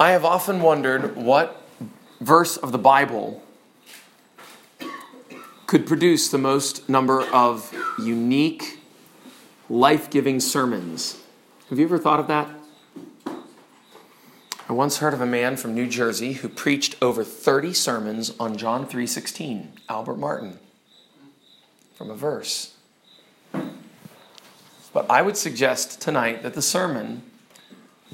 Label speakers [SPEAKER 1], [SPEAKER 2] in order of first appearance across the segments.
[SPEAKER 1] I have often wondered what verse of the Bible could produce the most number of unique, life giving sermons. Have you ever thought of that? I once heard of a man from New Jersey who preached over 30 sermons on John 3:16, Albert Martin, from a verse. But I would suggest tonight that the sermon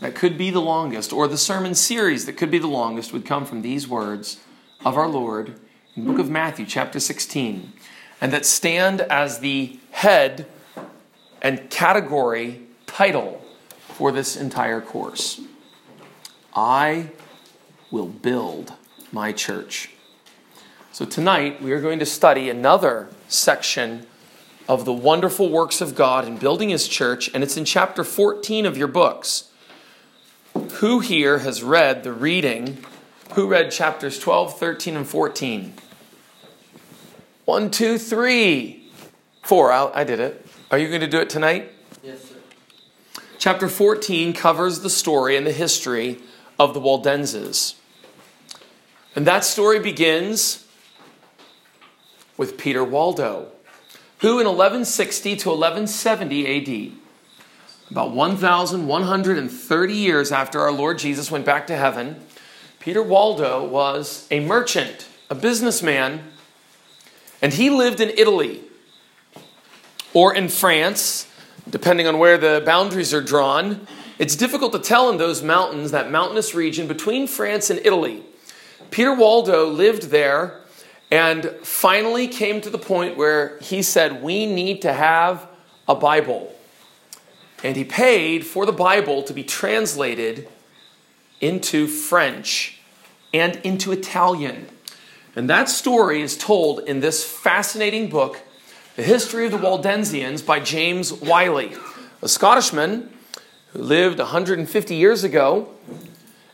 [SPEAKER 1] that could be the longest, or the sermon series that could be the longest, would come from these words of our Lord in the book of Matthew, chapter 16, and that stand as the head and category title for this entire course. I will build my church. So tonight we are going to study another section of the wonderful works of God in building his church, and it's in chapter 14 of your books. Who here has read the reading? Who read chapters 12, 13, and 14? One, two, three, four. I, I did it. Are you going to do it tonight?
[SPEAKER 2] Yes, sir.
[SPEAKER 1] Chapter 14 covers the story and the history of the Waldenses. And that story begins with Peter Waldo, who in 1160 to 1170 AD, about 1,130 years after our Lord Jesus went back to heaven, Peter Waldo was a merchant, a businessman, and he lived in Italy or in France, depending on where the boundaries are drawn. It's difficult to tell in those mountains, that mountainous region between France and Italy. Peter Waldo lived there and finally came to the point where he said, We need to have a Bible. And he paid for the Bible to be translated into French and into Italian. And that story is told in this fascinating book, The History of the Waldensians by James Wylie, a Scottishman who lived 150 years ago.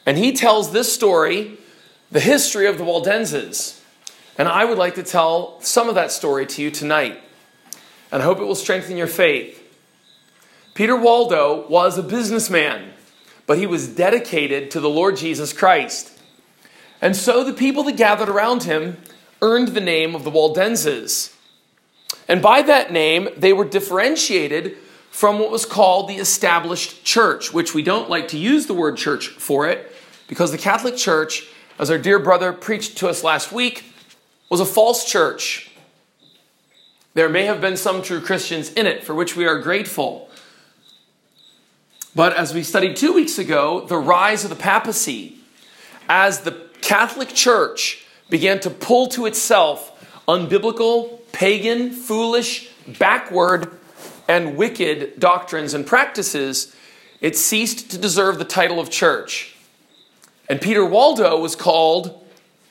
[SPEAKER 1] And he tells this story, the history of the Waldenses. And I would like to tell some of that story to you tonight. And I hope it will strengthen your faith. Peter Waldo was a businessman, but he was dedicated to the Lord Jesus Christ. And so the people that gathered around him earned the name of the Waldenses. And by that name, they were differentiated from what was called the established church, which we don't like to use the word church for it, because the Catholic Church, as our dear brother preached to us last week, was a false church. There may have been some true Christians in it, for which we are grateful. But as we studied two weeks ago, the rise of the papacy, as the Catholic Church began to pull to itself unbiblical, pagan, foolish, backward, and wicked doctrines and practices, it ceased to deserve the title of church. And Peter Waldo was called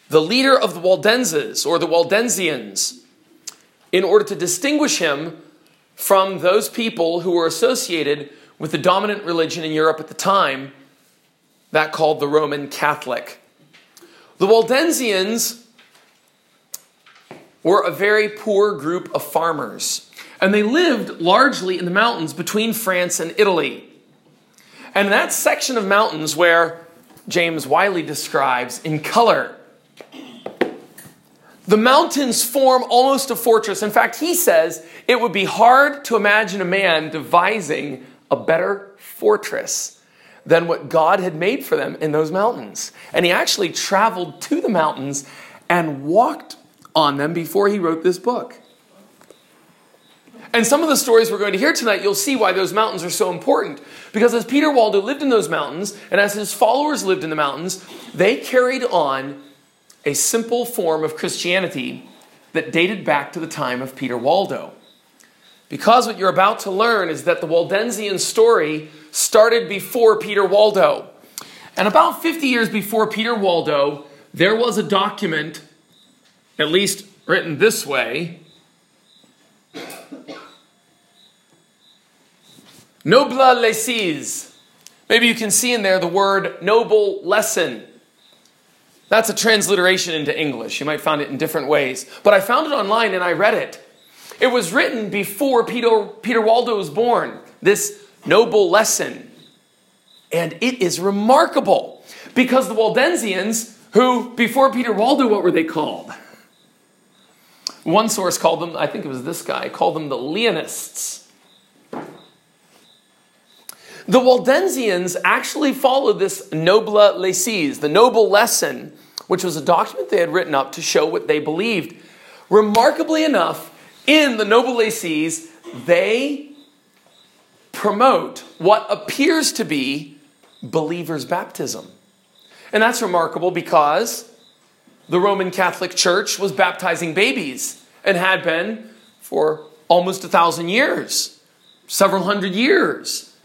[SPEAKER 1] the leader of the Waldenses or the Waldensians in order to distinguish him from those people who were associated with the dominant religion in Europe at the time, that called the Roman Catholic. The Waldensians were a very poor group of farmers, and they lived largely in the mountains between France and Italy. And that section of mountains where James Wylie describes in color, the mountains form almost a fortress. In fact, he says it would be hard to imagine a man devising a better fortress than what God had made for them in those mountains. And he actually traveled to the mountains and walked on them before he wrote this book. And some of the stories we're going to hear tonight, you'll see why those mountains are so important. Because as Peter Waldo lived in those mountains, and as his followers lived in the mountains, they carried on a simple form of Christianity that dated back to the time of Peter Waldo. Because what you're about to learn is that the Waldensian story started before Peter Waldo. And about 50 years before Peter Waldo, there was a document, at least written this way Nobla lecis. Maybe you can see in there the word noble lesson. That's a transliteration into English. You might find it in different ways. But I found it online and I read it. It was written before Peter, Peter Waldo was born, this noble lesson. And it is remarkable Because the Waldensians, who before Peter Waldo, what were they called? One source called them, I think it was this guy, called them the Leonists. The Waldensians actually followed this Nobla Lecies, the noble lesson, which was a document they had written up to show what they believed. Remarkably enough, in the Noble Lecies, they promote what appears to be believers' baptism. And that's remarkable because the Roman Catholic Church was baptizing babies and had been for almost a thousand years, several hundred years.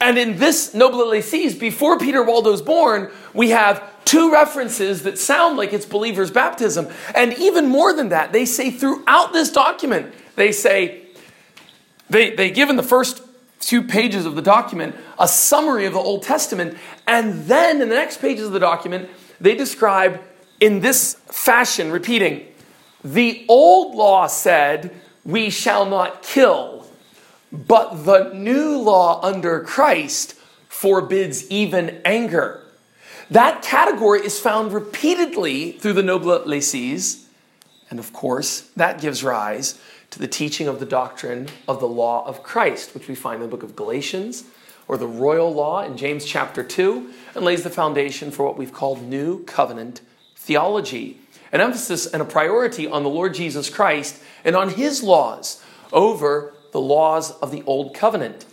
[SPEAKER 1] And in this Nobile Lecies, before Peter Waldo's born, we have two references that sound like it's believers' baptism. And even more than that, they say throughout this document, they say, they, they give in the first two pages of the document a summary of the Old Testament. And then in the next pages of the document, they describe in this fashion, repeating, the old law said, we shall not kill, but the new law under Christ forbids even anger. That category is found repeatedly through the Noble Lecies, and of course, that gives rise to the teaching of the doctrine of the law of Christ, which we find in the book of Galatians, or the royal law in James chapter 2, and lays the foundation for what we've called New Covenant theology. An emphasis and a priority on the Lord Jesus Christ and on his laws over the laws of the Old Covenant.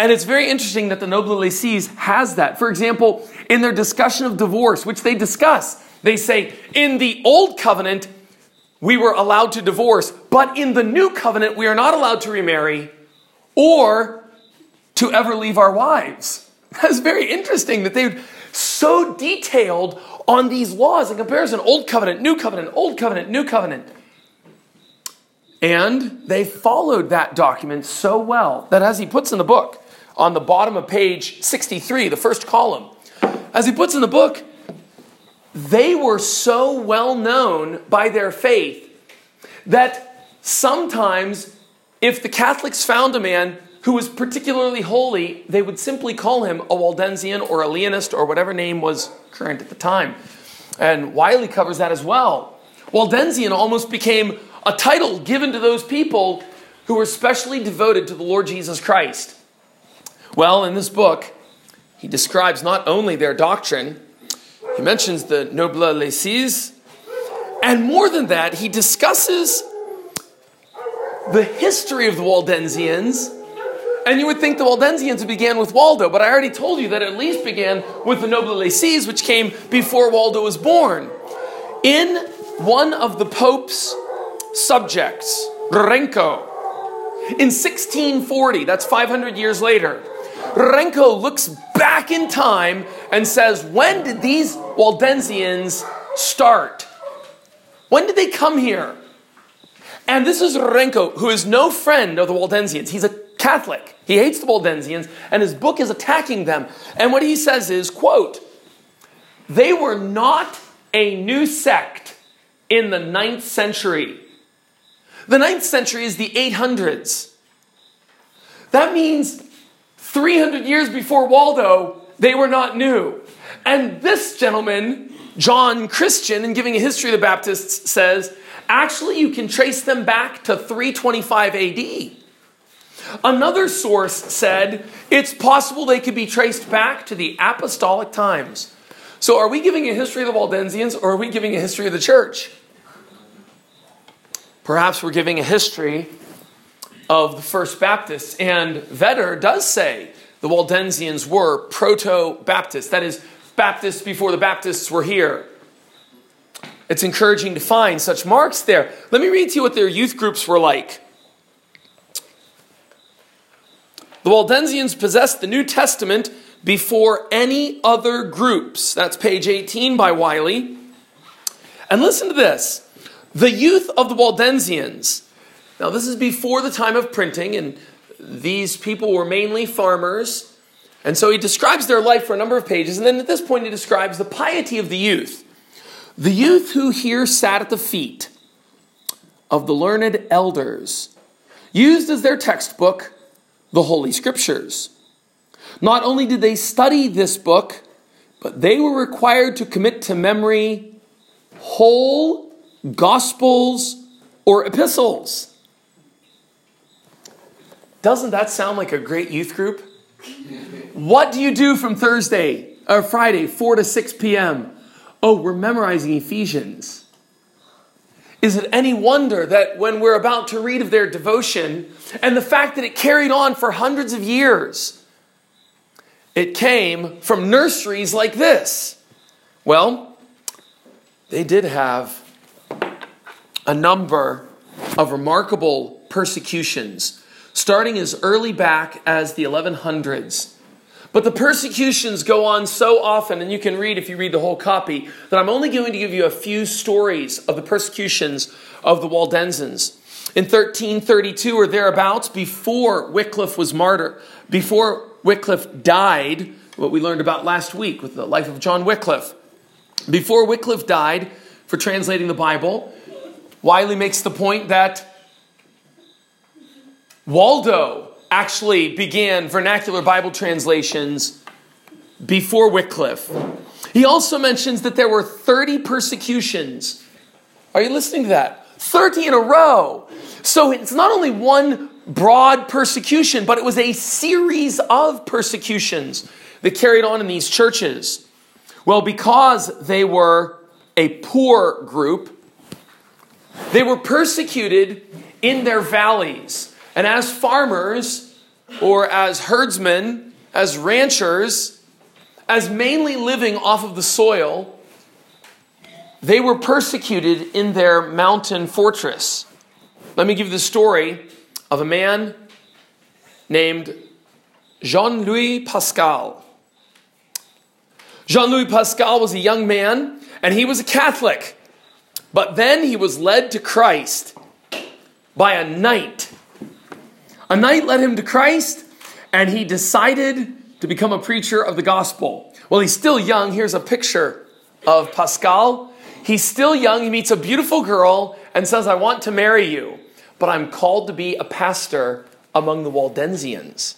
[SPEAKER 1] And it's very interesting that the Noble Lecies has that. For example, in their discussion of divorce, which they discuss, they say, in the Old Covenant, we were allowed to divorce, but in the new covenant, we are not allowed to remarry or to ever leave our wives. That's very interesting that they so detailed on these laws in comparison old covenant, new covenant, old covenant, new covenant. And they followed that document so well that, as he puts in the book, on the bottom of page 63, the first column, as he puts in the book, they were so well known by their faith that sometimes if the Catholics found a man who was particularly holy, they would simply call him a Waldensian or a Leonist or whatever name was current at the time. And Wylie covers that as well. Waldensian almost became a title given to those people who were specially devoted to the Lord Jesus Christ. Well, in this book, he describes not only their doctrine, he mentions the Noble Lecies, and more than that, he discusses the history of the Waldensians. And you would think the Waldensians began with Waldo, but I already told you that it at least began with the Noble Lecies, which came before Waldo was born. In one of the Pope's subjects, Renko, in 1640, that's 500 years later, Renko looks back in time and says, When did these Waldensians start? When did they come here? And this is Renko, who is no friend of the Waldensians. He's a Catholic. He hates the Waldensians, and his book is attacking them. And what he says is, quote, they were not a new sect in the ninth century. The ninth century is the 800s. That means 300 years before Waldo, they were not new. And this gentleman, John Christian, in giving a history of the Baptists, says actually you can trace them back to 325 AD. Another source said it's possible they could be traced back to the apostolic times. So, are we giving a history of the Waldensians or are we giving a history of the church? Perhaps we're giving a history of the First Baptists. And Vedder does say the Waldensians were proto Baptists, that is, Baptists before the Baptists were here. It's encouraging to find such marks there. Let me read to you what their youth groups were like. The Waldensians possessed the New Testament before any other groups. That's page 18 by Wylie. And listen to this the youth of the Waldensians now, this is before the time of printing, and these people were mainly farmers. And so he describes their life for a number of pages, and then at this point he describes the piety of the youth. The youth who here sat at the feet of the learned elders used as their textbook the Holy Scriptures. Not only did they study this book but they were required to commit to memory whole gospels or epistles. Doesn't that sound like a great youth group? What do you do from Thursday or Friday, 4 to 6 p.m.? Oh, we're memorizing Ephesians. Is it any wonder that when we're about to read of their devotion and the fact that it carried on for hundreds of years, it came from nurseries like this? Well, they did have a number of remarkable persecutions, starting as early back as the 1100s. But the persecutions go on so often, and you can read if you read the whole copy, that I'm only going to give you a few stories of the persecutions of the Waldensians. In 1332 or thereabouts, before Wycliffe was martyred, before Wycliffe died, what we learned about last week with the life of John Wycliffe, before Wycliffe died for translating the Bible, Wylie makes the point that Waldo actually began vernacular Bible translations before Wycliffe. He also mentions that there were 30 persecutions. Are you listening to that? 30 in a row. So it's not only one broad persecution, but it was a series of persecutions that carried on in these churches. Well, because they were a poor group, they were persecuted in their valleys. And as farmers, or as herdsmen, as ranchers, as mainly living off of the soil, they were persecuted in their mountain fortress. Let me give you the story of a man named Jean Louis Pascal. Jean Louis Pascal was a young man and he was a Catholic. But then he was led to Christ by a knight. A knight led him to Christ, and he decided to become a preacher of the gospel. Well, he's still young. Here's a picture of Pascal. He's still young. He meets a beautiful girl and says, I want to marry you, but I'm called to be a pastor among the Waldensians.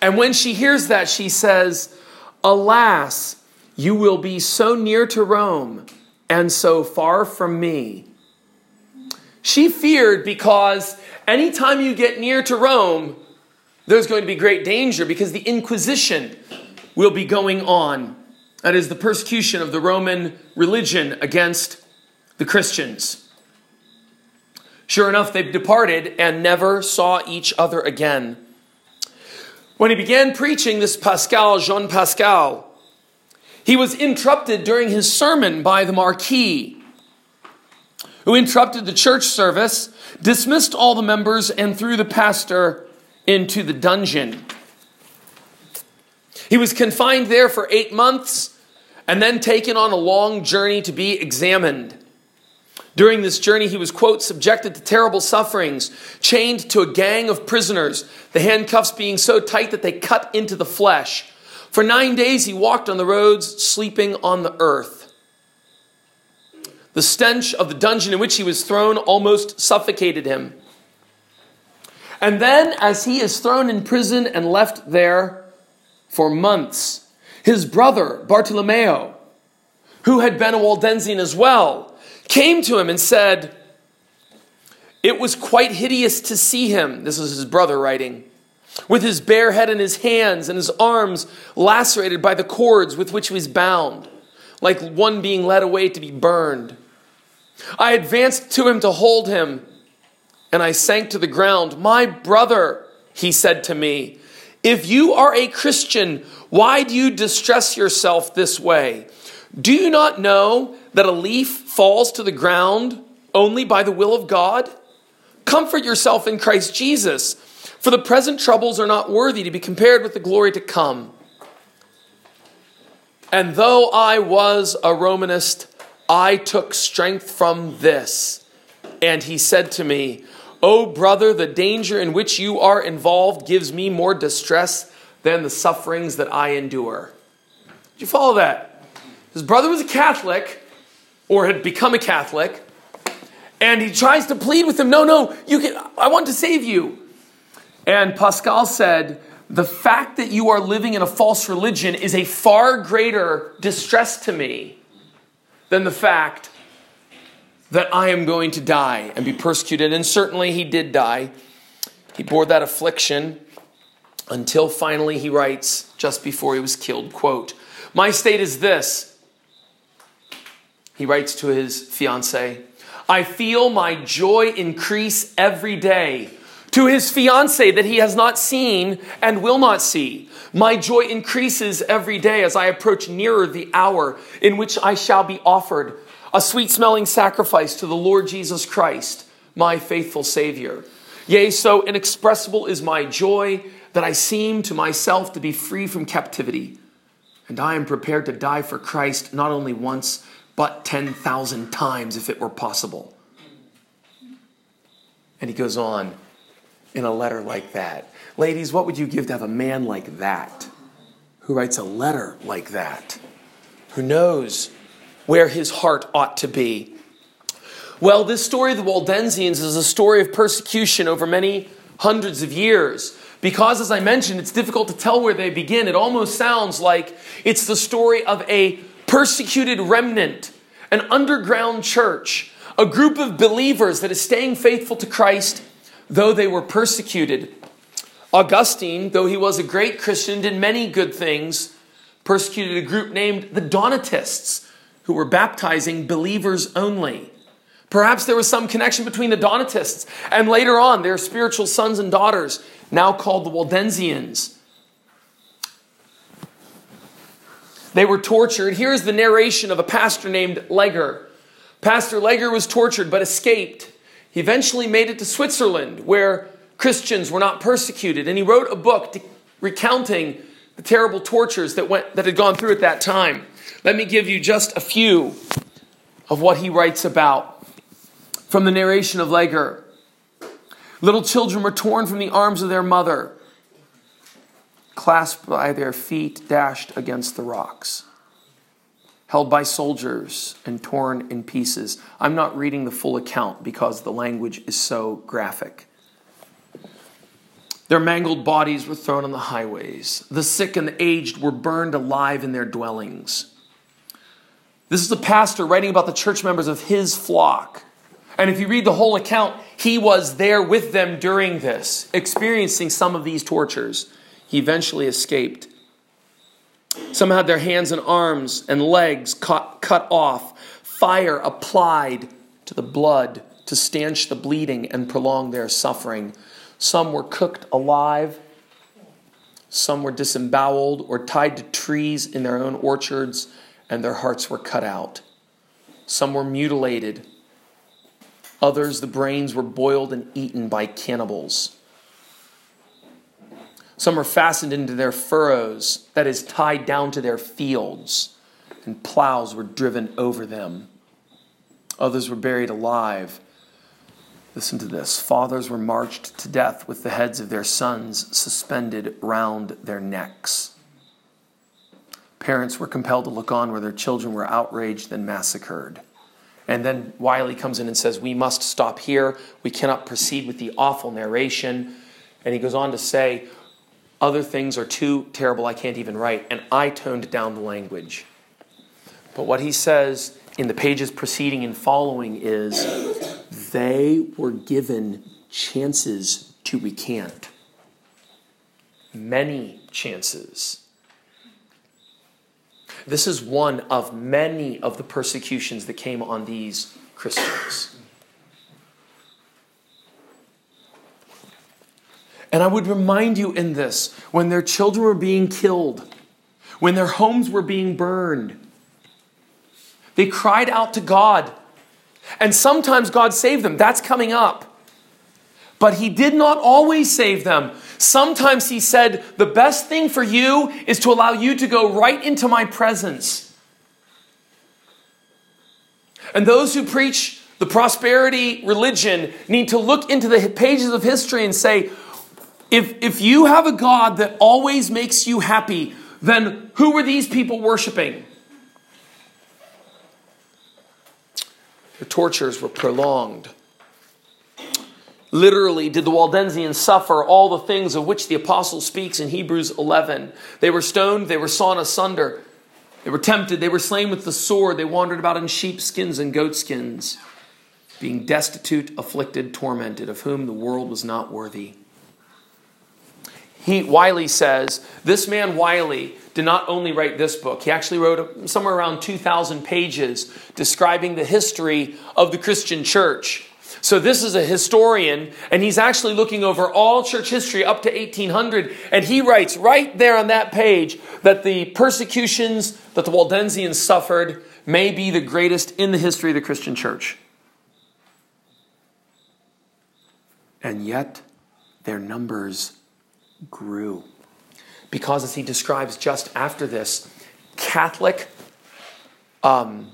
[SPEAKER 1] And when she hears that, she says, Alas, you will be so near to Rome and so far from me. She feared because anytime you get near to Rome, there's going to be great danger because the Inquisition will be going on. That is the persecution of the Roman religion against the Christians. Sure enough, they departed and never saw each other again. When he began preaching, this Pascal, Jean Pascal, he was interrupted during his sermon by the Marquis, who interrupted the church service, dismissed all the members, and threw the pastor into the dungeon. He was confined there for eight months and then taken on a long journey to be examined. During this journey, he was, quote, subjected to terrible sufferings, chained to a gang of prisoners, the handcuffs being so tight that they cut into the flesh. For nine days he walked on the roads, sleeping on the earth. The stench of the dungeon in which he was thrown almost suffocated him. And then, as he is thrown in prison and left there for months, his brother, Bartolomeo, who had been a Waldensian as well, came to him and said, It was quite hideous to see him. This is his brother writing with his bare head in his hands and his arms lacerated by the cords with which he was bound, like one being led away to be burned. I advanced to him to hold him, and I sank to the ground. My brother, he said to me, if you are a Christian, why do you distress yourself this way? Do you not know that a leaf falls to the ground only by the will of God? Comfort yourself in Christ Jesus. For the present troubles are not worthy to be compared with the glory to come. And though I was a Romanist, I took strength from this. And he said to me, O oh, brother, the danger in which you are involved gives me more distress than the sufferings that I endure. Did you follow that? His brother was a Catholic, or had become a Catholic, and he tries to plead with him, No, no, you can, I want to save you. And Pascal said, the fact that you are living in a false religion is a far greater distress to me than the fact that I am going to die and be persecuted. And certainly he did die. He bore that affliction until finally he writes, just before he was killed, quote, My state is this. He writes to his fiancee, I feel my joy increase every day. To his fiancee that he has not seen and will not see. My joy increases every day as I approach nearer the hour in which I shall be offered a sweet smelling sacrifice to the Lord Jesus Christ, my faithful Savior. Yea, so inexpressible is my joy that I seem to myself to be free from captivity. And I am prepared to die for Christ not only once, but 10,000 times if it were possible. And he goes on in a letter like that. Ladies, what would you give to have a man like that who writes a letter like that? Who knows where his heart ought to be? Well, this story of the Waldensians is a story of persecution over many hundreds of years. Because, as I mentioned, it's difficult to tell where they begin. It almost sounds like it's the story of a persecuted remnant, an underground church, a group of believers that is staying faithful to Christ though they were persecuted. Augustine, though he was a great Christian, did many good things, persecuted a group named the Donatists, who were baptizing believers only. Perhaps there was some connection between the Donatists and later on their spiritual sons and daughters, now called the Waldensians. They were tortured. Here's the narration of a pastor named Legger. Pastor Legger was tortured but escaped. He eventually made it to Switzerland where Christians were not persecuted. And he wrote a book recounting the terrible tortures that, went, that had gone through at that time. Let me give you just a few of what he writes about from the narration of Legger. Little children were torn from the arms of their mother, clasped by their feet, dashed against the rocks, held by soldiers and torn in pieces. I'm not reading the full account because the language is so graphic. Their mangled bodies were thrown on the highways. The sick and the aged were burned alive in their dwellings. This is a pastor writing about the church members of his flock. And if you read the whole account, he was there with them during this, experiencing some of these tortures. He eventually escaped. Some had their hands and arms and legs cut, cut off, fire applied to the blood to stanch the bleeding and prolong their suffering. Some were cooked alive. Some were disemboweled or tied to trees in their own orchards, and their hearts were cut out. Some were mutilated Others, the brains were boiled and eaten by cannibals. Some were fastened into their furrows, that is, tied down to their fields, and plows were driven over them. Others were buried alive. Listen to this fathers were marched to death with the heads of their sons suspended round their necks. Parents were compelled to look on where their children were outraged and massacred. And then Wylie comes in and says, We must stop here. We cannot proceed with the awful narration. And he goes on to say, Other things are too terrible, I can't even write. And I toned down the language. But what he says in the pages preceding and following is, They were given chances to recant. Many chances. This is one of many of the persecutions that came on these Christians. And I would remind you in this when their children were being killed, when their homes were being burned, they cried out to God. And sometimes God saved them. That's coming up. But He did not always save them. Sometimes he said, The best thing for you is to allow you to go right into my presence. And those who preach the prosperity religion need to look into the pages of history and say, if, if you have a God that always makes you happy, then who were these people worshiping? Their tortures were prolonged. Literally, did the Waldensians suffer all the things of which the apostle speaks in Hebrews 11? They were stoned, they were sawn asunder, they were tempted, they were slain with the sword, they wandered about in sheepskins and goatskins, being destitute, afflicted, tormented, of whom the world was not worthy. He, Wylie says, this man Wylie did not only write this book, he actually wrote somewhere around 2,000 pages describing the history of the Christian church. So, this is a historian, and he's actually looking over all church history up to 1800, and he writes right there on that page that the persecutions that the Waldensians suffered may be the greatest in the history of the Christian church. And yet, their numbers grew. Because, as he describes just after this, Catholic um,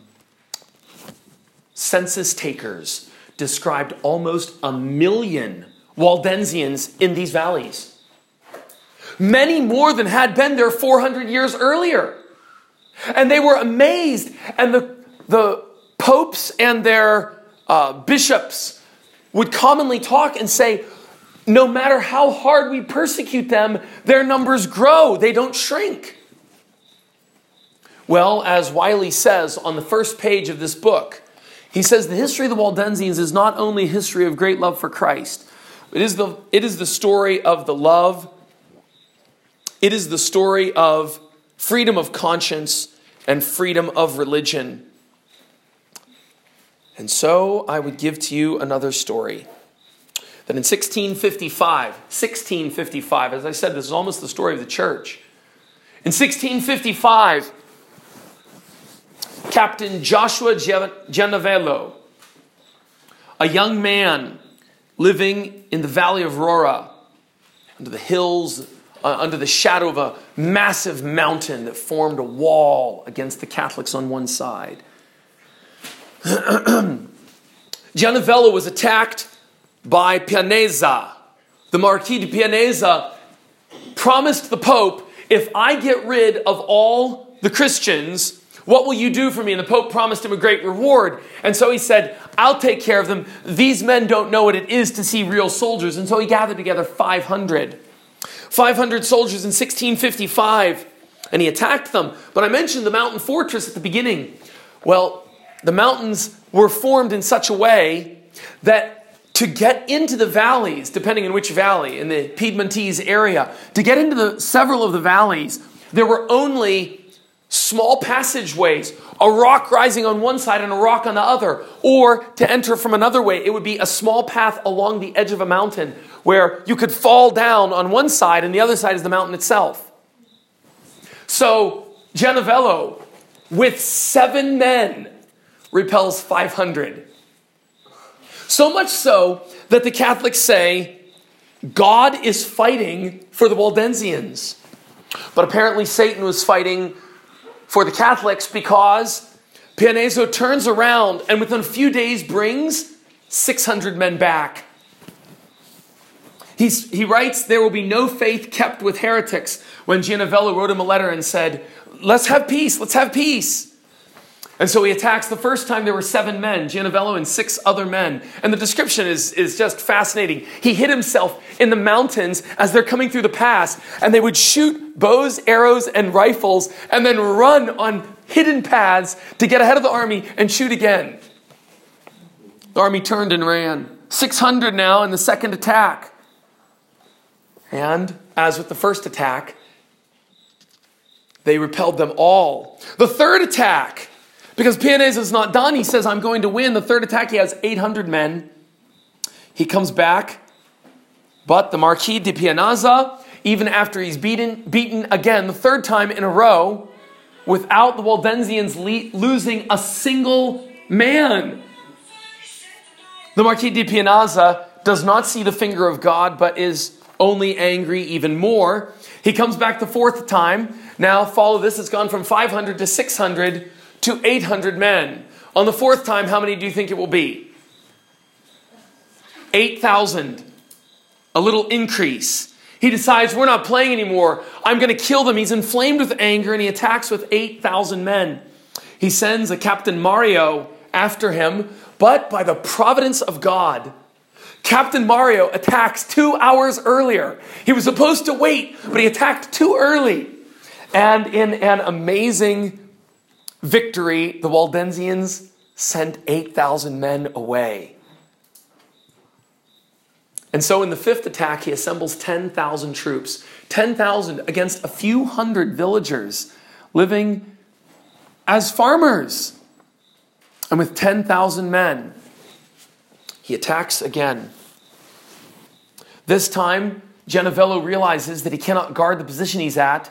[SPEAKER 1] census takers described almost a million Waldensians in these valleys. Many more than had been there 400 years earlier. And they were amazed. And the, the popes and their uh, bishops would commonly talk and say, no matter how hard we persecute them, their numbers grow, they don't shrink. Well, as Wylie says on the first page of this book, he says the history of the Waldensians is not only a history of great love for Christ, it is the, it is the story of the love, it is the story of freedom of conscience and freedom of religion. And so I would give to you another story. That in 1655, 1655, as I said, this is almost the story of the church. In 1655, Captain Joshua Gianavello, a young man living in the valley of Rora, under the hills, uh, under the shadow of a massive mountain that formed a wall against the Catholics on one side. Gianavello was attacked by Pianezza. The Marquis de Pianezza promised the Pope, if I get rid of all the Christians, what will you do for me? And the Pope promised him a great reward. And so he said, I'll take care of them. These men don't know what it is to see real soldiers. And so he gathered together 500. 500 soldiers in 1655. And he attacked them. But I mentioned the mountain fortress at the beginning. Well, the mountains were formed in such a way that to get into the valleys, depending on which valley, in the Piedmontese area, to get into the, several of the valleys, there were only small passageways, a rock rising on one side and a rock on the other. Or to enter from another way, it would be a small path along the edge of a mountain where you could fall down on one side and the other side is the mountain itself. So, Gianavello, with seven men, repels 500. So much so that the Catholics say God is fighting for the Waldensians. But apparently, Satan was fighting for the Catholics because Pianezo turns around and within a few days brings 600 men back. He's, he writes, There will be no faith kept with heretics. When Gianavello wrote him a letter and said, Let's have peace, let's have peace. And so he attacks the first time there were seven men, Gianavello and six other men. And the description is, is just fascinating. He hid himself in the mountains as they're coming through the pass, and they would shoot bows, arrows, and rifles, and then run on hidden paths to get ahead of the army and shoot again. The army turned and ran. 600 now in the second attack. And as with the first attack, they repelled them all. The third attack, because Pianez is not done. He says, I'm going to win. The third attack, he has 800 men. He comes back, but the Marquis de Pianezza, even after he's beaten, beaten again the third time in a row, without the Waldensians le- losing a single man. The Marquis de Pianezza does not see the finger of God, but is only angry even more. He comes back the fourth time. Now, follow this, it's gone from 500 to 600 to 800 men. On the fourth time, how many do you think it will be? 8,000. A little increase. He decides, we're not playing anymore. I'm going to kill them. He's inflamed with anger and he attacks with 8,000 men. He sends a Captain Mario after him, but by the providence of God, Captain Mario attacks two hours earlier. He was supposed to wait, but he attacked too early. And in an amazing victory, the Waldensians sent 8,000 men away. And so in the fifth attack, he assembles 10,000 troops 10,000 against a few hundred villagers living as farmers. And with 10,000 men, he attacks again. This time, Gianavello realizes that he cannot guard the position he's at,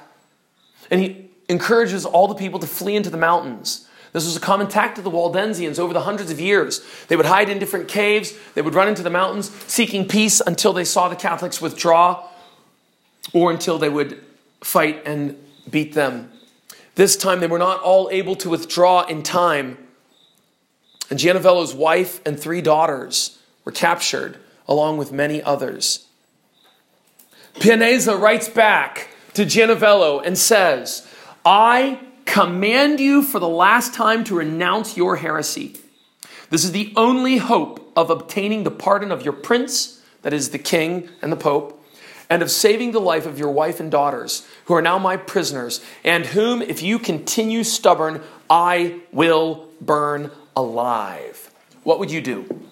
[SPEAKER 1] and he encourages all the people to flee into the mountains. This was a common tactic of the Waldensians over the hundreds of years. They would hide in different caves, they would run into the mountains, seeking peace until they saw the Catholics withdraw or until they would fight and beat them. This time they were not all able to withdraw in time. And Gianavello's wife and three daughters were captured, along with many others. Pianezza writes back to Gianavello and says, I command you for the last time to renounce your heresy. This is the only hope of obtaining the pardon of your prince, that is, the king and the pope, and of saving the life of your wife and daughters, who are now my prisoners, and whom, if you continue stubborn, I will burn alive. What would you do?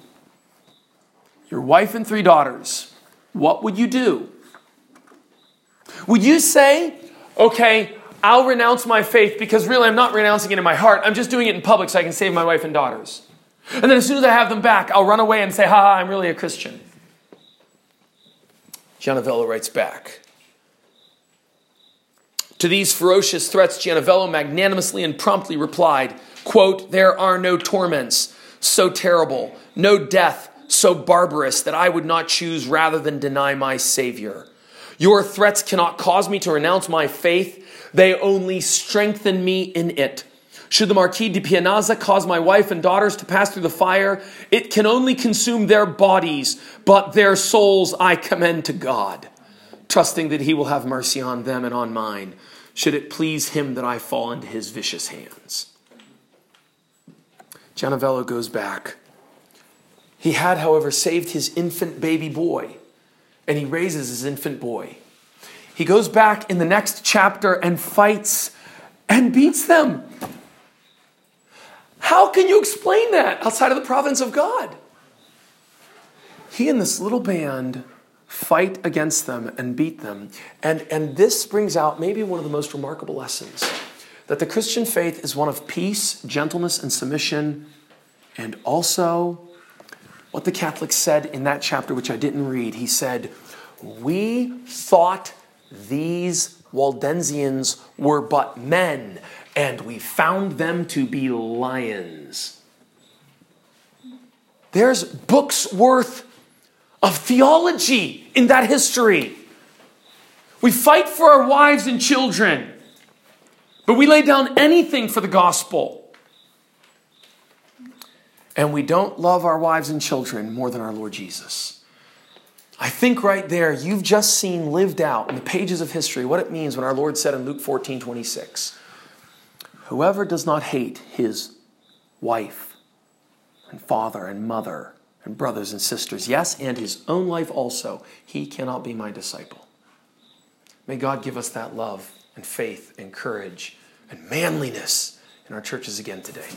[SPEAKER 1] Your wife and three daughters, what would you do? Would you say, okay, I'll renounce my faith because really I'm not renouncing it in my heart. I'm just doing it in public so I can save my wife and daughters. And then as soon as I have them back, I'll run away and say, ha, ha I'm really a Christian. Gianavello writes back. To these ferocious threats, Gianavello magnanimously and promptly replied, quote, There are no torments so terrible, no death so barbarous that I would not choose rather than deny my Savior. Your threats cannot cause me to renounce my faith, they only strengthen me in it. Should the Marquis de Pianezza cause my wife and daughters to pass through the fire, it can only consume their bodies, but their souls I commend to God, trusting that He will have mercy on them and on mine, should it please Him that I fall into His vicious hands. Gianavello goes back. He had, however, saved his infant baby boy, and he raises his infant boy. He goes back in the next chapter and fights and beats them. How can you explain that outside of the province of God? He and this little band fight against them and beat them. And, and this brings out maybe one of the most remarkable lessons that the Christian faith is one of peace, gentleness, and submission, and also what the Catholics said in that chapter, which I didn't read. He said, We thought these Waldensians were but men and we found them to be lions. There's books worth of theology in that history. We fight for our wives and children, but we lay down anything for the gospel. And we don't love our wives and children more than our Lord Jesus. I think right there, you've just seen lived out in the pages of history what it means when our Lord said in Luke 14 26, Whoever does not hate his wife and father and mother and brothers and sisters, yes, and his own life also, he cannot be my disciple. May God give us that love and faith and courage and manliness in our churches again today.